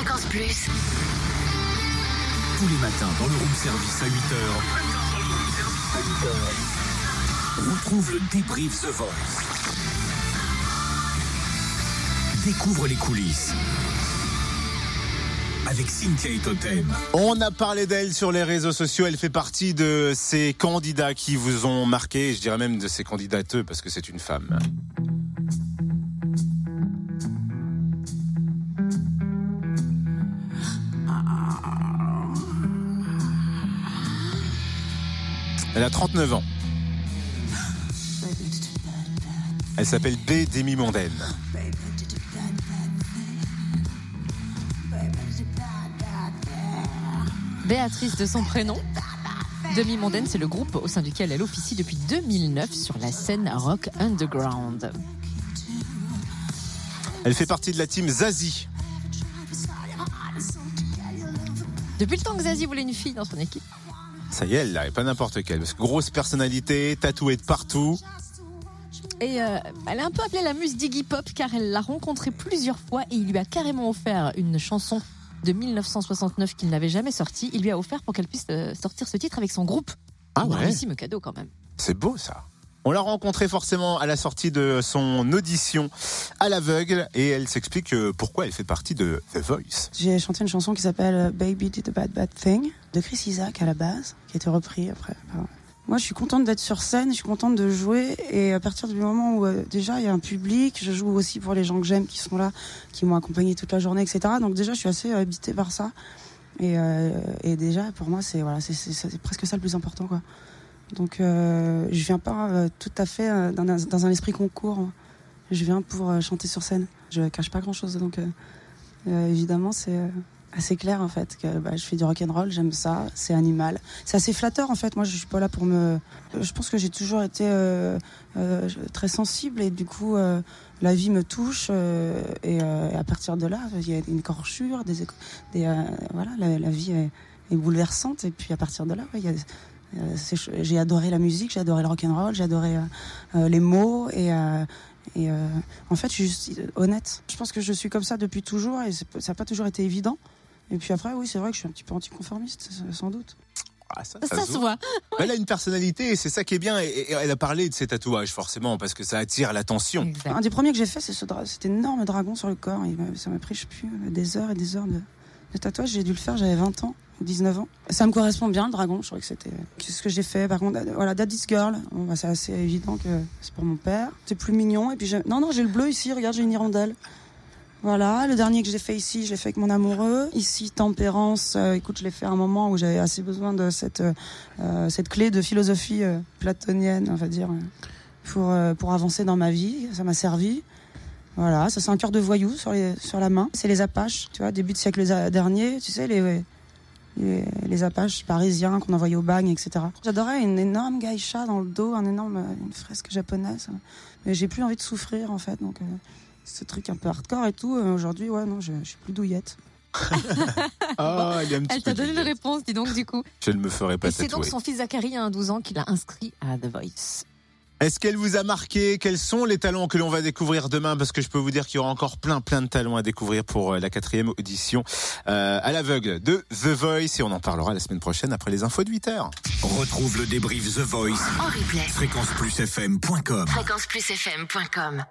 Fréquence Plus. Tous les matins dans le room service à 8h. Retrouve le débrief The Voice. Découvre les coulisses. Avec Cynthia et Totem. On a parlé d'elle sur les réseaux sociaux. Elle fait partie de ces candidats qui vous ont marqué. Je dirais même de ces candidateux parce que c'est une femme. Elle a 39 ans. Elle s'appelle B. Demi Mondaine. Béatrice de son prénom. Demi Mondaine, c'est le groupe au sein duquel elle officie depuis 2009 sur la scène rock underground. Elle fait partie de la team Zazie. Depuis le temps que Zazie voulait une fille dans son équipe. Ça y est, elle là, pas n'importe quelle. Parce que grosse personnalité, tatouée de partout. Et euh, elle est un peu appelée la muse d'Iggy Pop car elle l'a rencontré plusieurs fois et il lui a carrément offert une chanson de 1969 qu'il n'avait jamais sortie. Il lui a offert pour qu'elle puisse euh, sortir ce titre avec son groupe. Ah ouais. Grandissime cadeau quand même. C'est beau ça. On l'a rencontrée forcément à la sortie de son audition à l'aveugle et elle s'explique euh, pourquoi elle fait partie de The Voice. J'ai chanté une chanson qui s'appelle euh, Baby Did a Bad Bad Thing de Chris Isaac à la base, qui a été repris après. Moi, je suis contente d'être sur scène, je suis contente de jouer et à partir du moment où euh, déjà il y a un public, je joue aussi pour les gens que j'aime qui sont là, qui m'ont accompagné toute la journée, etc. Donc déjà, je suis assez habitée par ça. Et, et déjà, pour moi, c'est voilà, c'est presque ça le plus important, quoi. Donc, euh, je viens pas euh, tout à fait euh, dans, un, dans un esprit concours. Je viens pour chanter sur scène. Je cache pas grand chose, donc évidemment, c'est assez clair en fait que bah, je fais du rock and roll, j'aime ça, c'est animal, c'est assez flatteur en fait. Moi, je suis pas là pour me. Je pense que j'ai toujours été très sensible et du coup, la vie me touche et, à partir de là, il y a une écorchure, des, des voilà, la, vie est, bouleversante et puis à partir de là, il y a j'ai adoré la musique, j'ai adoré le rock and roll, j'ai adoré euh, euh, les mots et, euh, et euh, en fait, je suis juste honnête. Je pense que je suis comme ça depuis toujours et ça n'a pas toujours été évident. Et puis après, oui, c'est vrai que je suis un petit peu anticonformiste, sans doute. Ah, ça, Ça, se voit. Elle a une personnalité et c'est ça qui est bien. Et, et elle a parlé de ses tatouages forcément parce que ça attire l'attention. Exact. Un des premiers que j'ai fait, c'est ce dra- cet énorme dragon sur le corps. Ça m'a pris, je sais plus, des heures et des heures de, de tatouage. J'ai dû le faire, j'avais 20 ans, 19 ans. Ça me correspond bien, le dragon. Je trouvais que c'était ce que j'ai fait. Par contre, euh, voilà, Daddy's Girl, bah, c'est assez évident que c'est pour mon père. C'est plus mignon. Et puis, non, non, j'ai le bleu ici. Regarde, j'ai une hirondelle. Voilà, le dernier que j'ai fait ici, je l'ai fait avec mon amoureux. Ici, tempérance, euh, écoute, je l'ai fait à un moment où j'avais assez besoin de cette, euh, cette clé de philosophie platonienne, on va dire, pour, pour avancer dans ma vie. Ça m'a servi. Voilà, ça c'est un cœur de voyou sur, sur la main. C'est les Apaches, tu vois, début de siècle dernier, tu sais, les, les, les Apaches parisiens qu'on envoyait au bagne, etc. J'adorais une énorme geisha dans le dos, un énorme, une fresque japonaise. Mais j'ai plus envie de souffrir, en fait, donc... euh, ce truc un peu hardcore et tout, euh, aujourd'hui, ouais, non, je, je suis plus douillette. Il y a un petit Elle peu t'a donné la réponse, dis donc, du coup. Je ne me ferai pas Et c'est donc son fils Zachary, à 12 ans, qui l'a inscrit à The Voice. Est-ce qu'elle vous a marqué? Quels sont les talents que l'on va découvrir demain? Parce que je peux vous dire qu'il y aura encore plein plein de talents à découvrir pour euh, la quatrième audition euh, à l'aveugle de The Voice et on en parlera la semaine prochaine après les infos de 8 heures. Retrouve le débrief The Voice. En replay. Fréquenceplusfm.com Fréquenceplusfm.com.